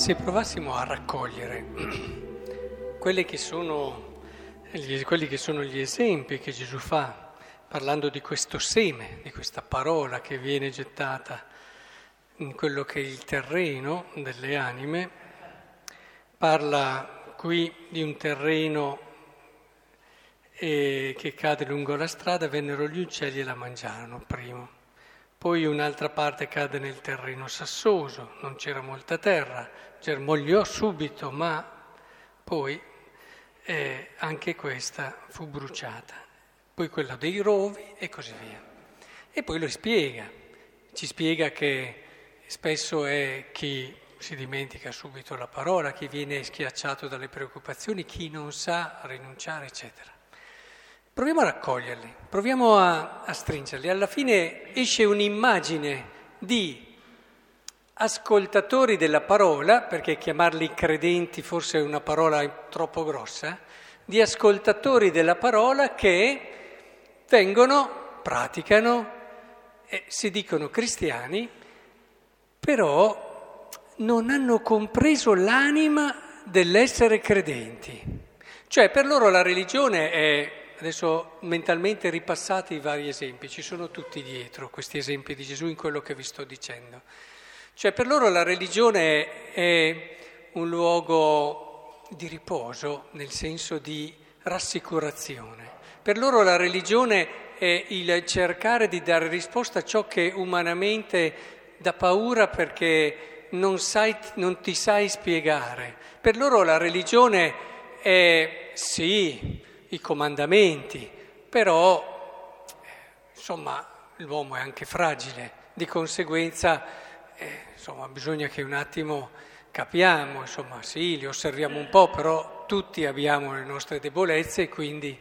Se provassimo a raccogliere quelli che, sono, gli, quelli che sono gli esempi che Gesù fa, parlando di questo seme, di questa parola che viene gettata in quello che è il terreno delle anime, parla qui di un terreno eh, che cade lungo la strada, vennero gli uccelli e la mangiarono, primo. Poi un'altra parte cade nel terreno sassoso, non c'era molta terra, germogliò subito, ma poi eh, anche questa fu bruciata. Poi quella dei rovi e così via. E poi lo spiega, ci spiega che spesso è chi si dimentica subito la parola, chi viene schiacciato dalle preoccupazioni, chi non sa rinunciare, eccetera. Proviamo a raccoglierli, proviamo a, a stringerli. Alla fine esce un'immagine di ascoltatori della parola, perché chiamarli credenti forse è una parola troppo grossa, di ascoltatori della parola che vengono, praticano, e si dicono cristiani, però non hanno compreso l'anima dell'essere credenti. Cioè per loro la religione è Adesso mentalmente ripassate i vari esempi, ci sono tutti dietro questi esempi di Gesù in quello che vi sto dicendo. Cioè per loro la religione è un luogo di riposo, nel senso di rassicurazione. Per loro la religione è il cercare di dare risposta a ciò che umanamente dà paura perché non, sai, non ti sai spiegare. Per loro la religione è sì, i comandamenti, però insomma l'uomo è anche fragile, di conseguenza eh, insomma, bisogna che un attimo capiamo, insomma sì, li osserviamo un po', però tutti abbiamo le nostre debolezze e quindi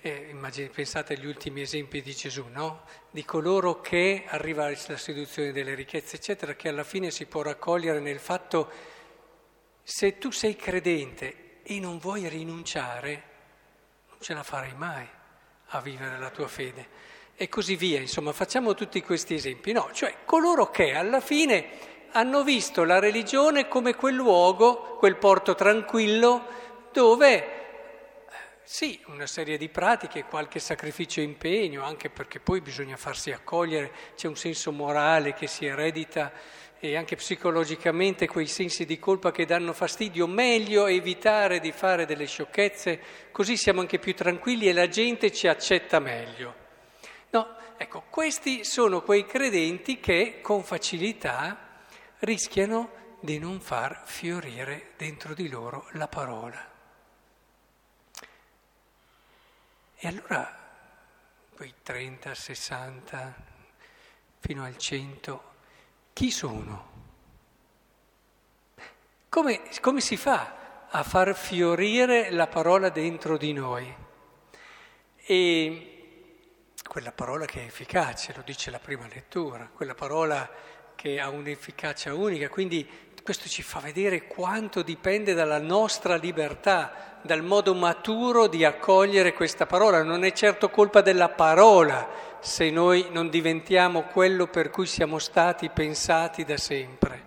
eh, immagine, pensate agli ultimi esempi di Gesù, no? di coloro che arriva alla seduzione delle ricchezze, eccetera, che alla fine si può raccogliere nel fatto se tu sei credente e non vuoi rinunciare, ce la farai mai a vivere la tua fede. E così via, insomma, facciamo tutti questi esempi. No, cioè coloro che alla fine hanno visto la religione come quel luogo, quel porto tranquillo, dove sì, una serie di pratiche, qualche sacrificio e impegno, anche perché poi bisogna farsi accogliere, c'è un senso morale che si eredita e anche psicologicamente quei sensi di colpa che danno fastidio, meglio evitare di fare delle sciocchezze, così siamo anche più tranquilli e la gente ci accetta meglio. No, ecco, questi sono quei credenti che con facilità rischiano di non far fiorire dentro di loro la parola. E allora quei 30, 60, fino al 100 chi sono? Come, come si fa a far fiorire la parola dentro di noi? E quella parola che è efficace, lo dice la prima lettura, quella parola che ha un'efficacia unica, quindi questo ci fa vedere quanto dipende dalla nostra libertà, dal modo maturo di accogliere questa parola. Non è certo colpa della parola se noi non diventiamo quello per cui siamo stati pensati da sempre.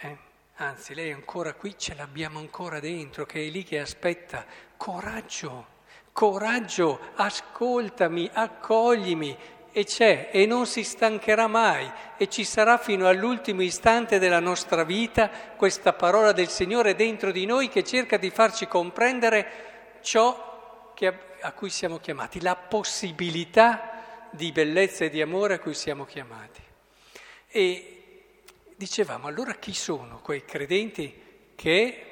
Eh? Anzi, lei è ancora qui, ce l'abbiamo ancora dentro, che è lì che aspetta. Coraggio, coraggio, ascoltami, accoglimi. E c'è e non si stancherà mai e ci sarà fino all'ultimo istante della nostra vita questa parola del Signore dentro di noi che cerca di farci comprendere ciò che, a cui siamo chiamati, la possibilità di bellezza e di amore a cui siamo chiamati. E dicevamo, allora chi sono quei credenti che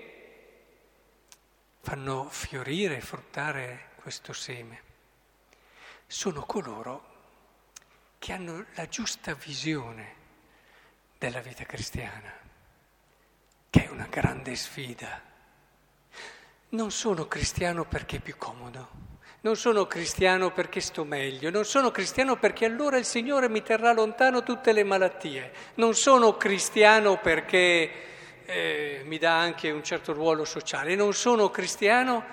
fanno fiorire e fruttare questo seme? Sono coloro che hanno la giusta visione della vita cristiana, che è una grande sfida. Non sono cristiano perché è più comodo non sono cristiano perché sto meglio, non sono cristiano perché allora il Signore mi terrà lontano tutte le malattie, non sono cristiano perché eh, mi dà anche un certo ruolo sociale, non sono cristiano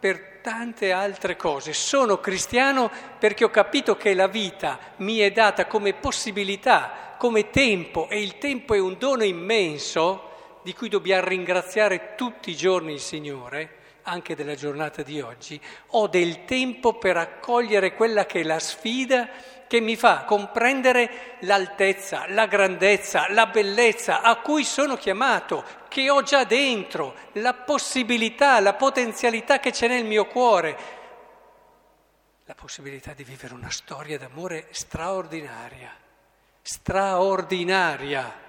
per tante altre cose, sono cristiano perché ho capito che la vita mi è data come possibilità, come tempo e il tempo è un dono immenso di cui dobbiamo ringraziare tutti i giorni il Signore, anche della giornata di oggi, ho del tempo per accogliere quella che è la sfida che mi fa comprendere l'altezza, la grandezza, la bellezza a cui sono chiamato, che ho già dentro, la possibilità, la potenzialità che c'è nel mio cuore, la possibilità di vivere una storia d'amore straordinaria, straordinaria.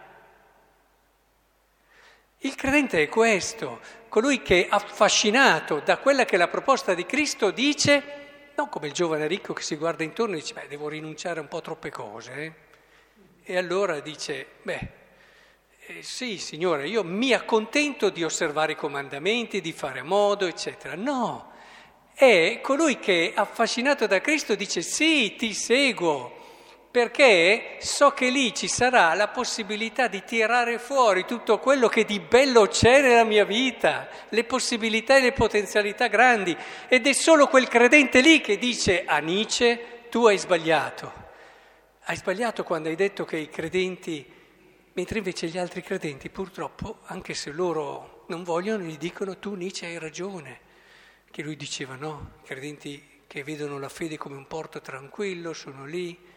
Il credente è questo, colui che affascinato da quella che è la proposta di Cristo dice non come il giovane ricco che si guarda intorno e dice, beh, devo rinunciare a un po' troppe cose. Eh? E allora dice, beh, eh, sì, Signore, io mi accontento di osservare i comandamenti, di fare modo, eccetera. No, è colui che, affascinato da Cristo, dice, sì, ti seguo, perché so che lì ci sarà la possibilità di tirare fuori tutto quello che di bello c'è nella mia vita, le possibilità e le potenzialità grandi. Ed è solo quel credente lì che dice a Nietzsche, tu hai sbagliato. Hai sbagliato quando hai detto che i credenti, mentre invece gli altri credenti purtroppo, anche se loro non vogliono, gli dicono tu Nietzsche hai ragione. Che lui diceva no, i credenti che vedono la fede come un porto tranquillo sono lì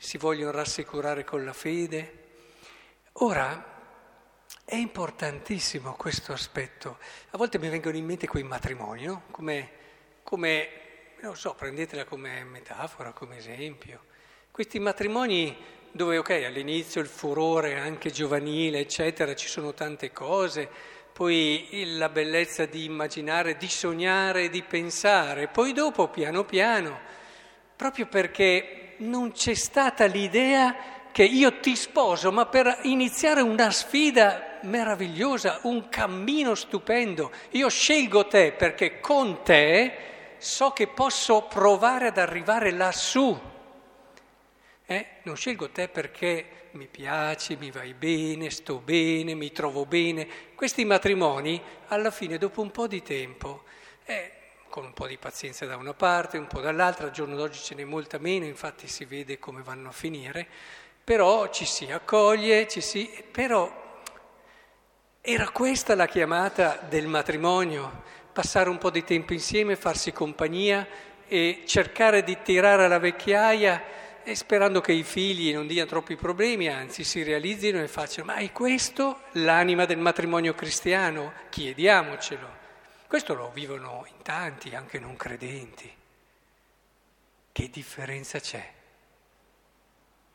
si vogliono rassicurare con la fede. Ora, è importantissimo questo aspetto. A volte mi vengono in mente quei matrimoni, no? Come, come, non so, prendetela come metafora, come esempio. Questi matrimoni dove, ok, all'inizio il furore anche giovanile, eccetera, ci sono tante cose, poi la bellezza di immaginare, di sognare, di pensare, poi dopo, piano piano, proprio perché non c'è stata l'idea che io ti sposo, ma per iniziare una sfida meravigliosa, un cammino stupendo. Io scelgo te perché con te so che posso provare ad arrivare lassù. Eh? Non scelgo te perché mi piaci, mi vai bene, sto bene, mi trovo bene. Questi matrimoni, alla fine, dopo un po' di tempo, eh, con un po' di pazienza da una parte, un po' dall'altra, al giorno d'oggi ce n'è molta meno, infatti si vede come vanno a finire, però ci si accoglie, ci si... però era questa la chiamata del matrimonio, passare un po' di tempo insieme, farsi compagnia e cercare di tirare alla vecchiaia e sperando che i figli non diano troppi problemi, anzi si realizzino e facciano, ma è questo l'anima del matrimonio cristiano? Chiediamocelo. Questo lo vivono in tanti, anche non credenti. Che differenza c'è?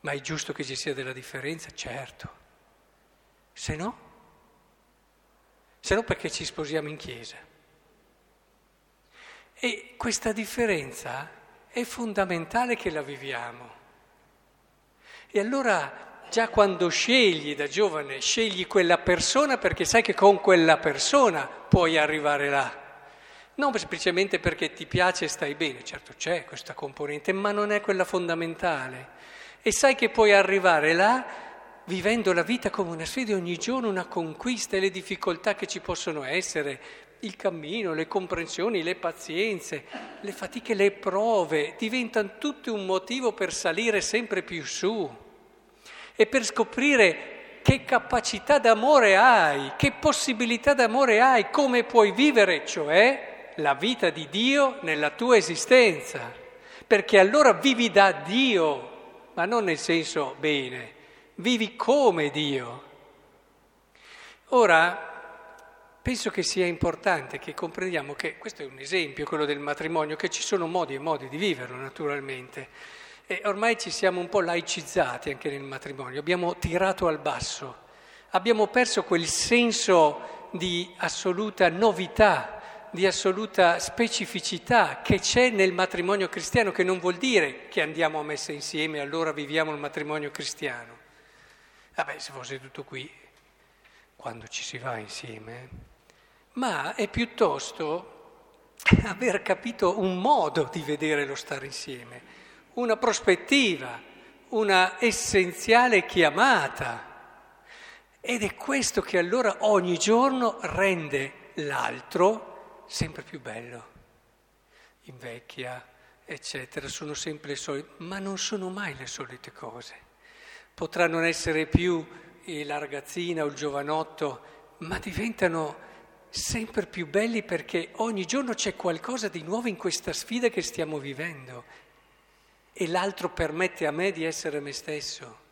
Ma è giusto che ci sia della differenza? Certo. Se no? Se no perché ci sposiamo in chiesa? E questa differenza è fondamentale che la viviamo. E allora già quando scegli da giovane, scegli quella persona perché sai che con quella persona puoi arrivare là. Non semplicemente perché ti piace e stai bene, certo c'è questa componente, ma non è quella fondamentale. E sai che puoi arrivare là vivendo la vita come una sfida ogni giorno, una conquista e le difficoltà che ci possono essere, il cammino, le comprensioni, le pazienze, le fatiche, le prove, diventano tutte un motivo per salire sempre più su e per scoprire che capacità d'amore hai, che possibilità d'amore hai, come puoi vivere, cioè la vita di Dio nella tua esistenza. Perché allora vivi da Dio, ma non nel senso bene, vivi come Dio. Ora, penso che sia importante che comprendiamo che questo è un esempio, quello del matrimonio, che ci sono modi e modi di viverlo naturalmente. E ormai ci siamo un po' laicizzati anche nel matrimonio, abbiamo tirato al basso, abbiamo perso quel senso di assoluta novità, di assoluta specificità che c'è nel matrimonio cristiano, che non vuol dire che andiamo a messa insieme e allora viviamo il matrimonio cristiano. Vabbè, se fosse tutto qui, quando ci si va insieme, ma è piuttosto aver capito un modo di vedere lo stare insieme una prospettiva, una essenziale chiamata. Ed è questo che allora ogni giorno rende l'altro sempre più bello. Invecchia, eccetera, sono sempre le solite, ma non sono mai le solite cose. Potrà non essere più la ragazzina o il giovanotto ma diventano sempre più belli perché ogni giorno c'è qualcosa di nuovo in questa sfida che stiamo vivendo e l'altro permette a me di essere me stesso.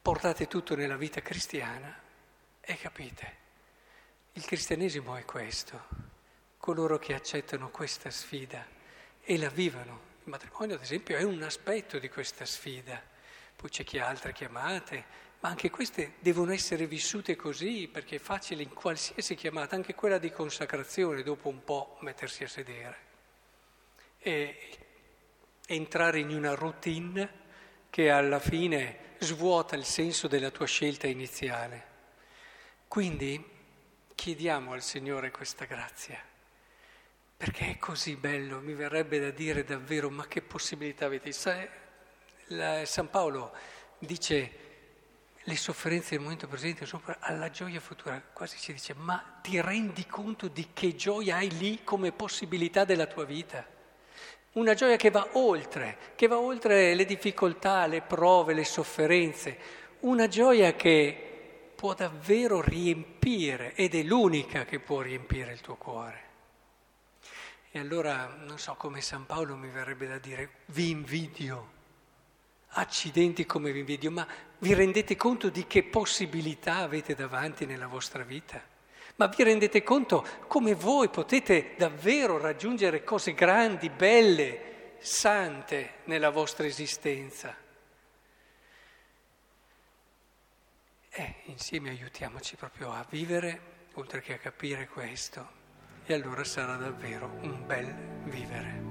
Portate tutto nella vita cristiana e capite, il cristianesimo è questo, coloro che accettano questa sfida e la vivono. Il matrimonio, ad esempio, è un aspetto di questa sfida. Poi c'è chi ha altre chiamate, ma anche queste devono essere vissute così, perché è facile in qualsiasi chiamata, anche quella di consacrazione, dopo un po' mettersi a sedere. E entrare in una routine che alla fine svuota il senso della tua scelta iniziale. Quindi chiediamo al Signore questa grazia, perché è così bello, mi verrebbe da dire davvero, ma che possibilità avete? San Paolo dice le sofferenze del momento presente sono alla gioia futura, quasi ci dice, ma ti rendi conto di che gioia hai lì come possibilità della tua vita? Una gioia che va oltre, che va oltre le difficoltà, le prove, le sofferenze, una gioia che può davvero riempire ed è l'unica che può riempire il tuo cuore. E allora, non so come San Paolo mi verrebbe da dire, vi invidio, accidenti come vi invidio, ma vi rendete conto di che possibilità avete davanti nella vostra vita? Ma vi rendete conto come voi potete davvero raggiungere cose grandi, belle, sante nella vostra esistenza? Eh, insieme aiutiamoci proprio a vivere, oltre che a capire questo, e allora sarà davvero un bel vivere.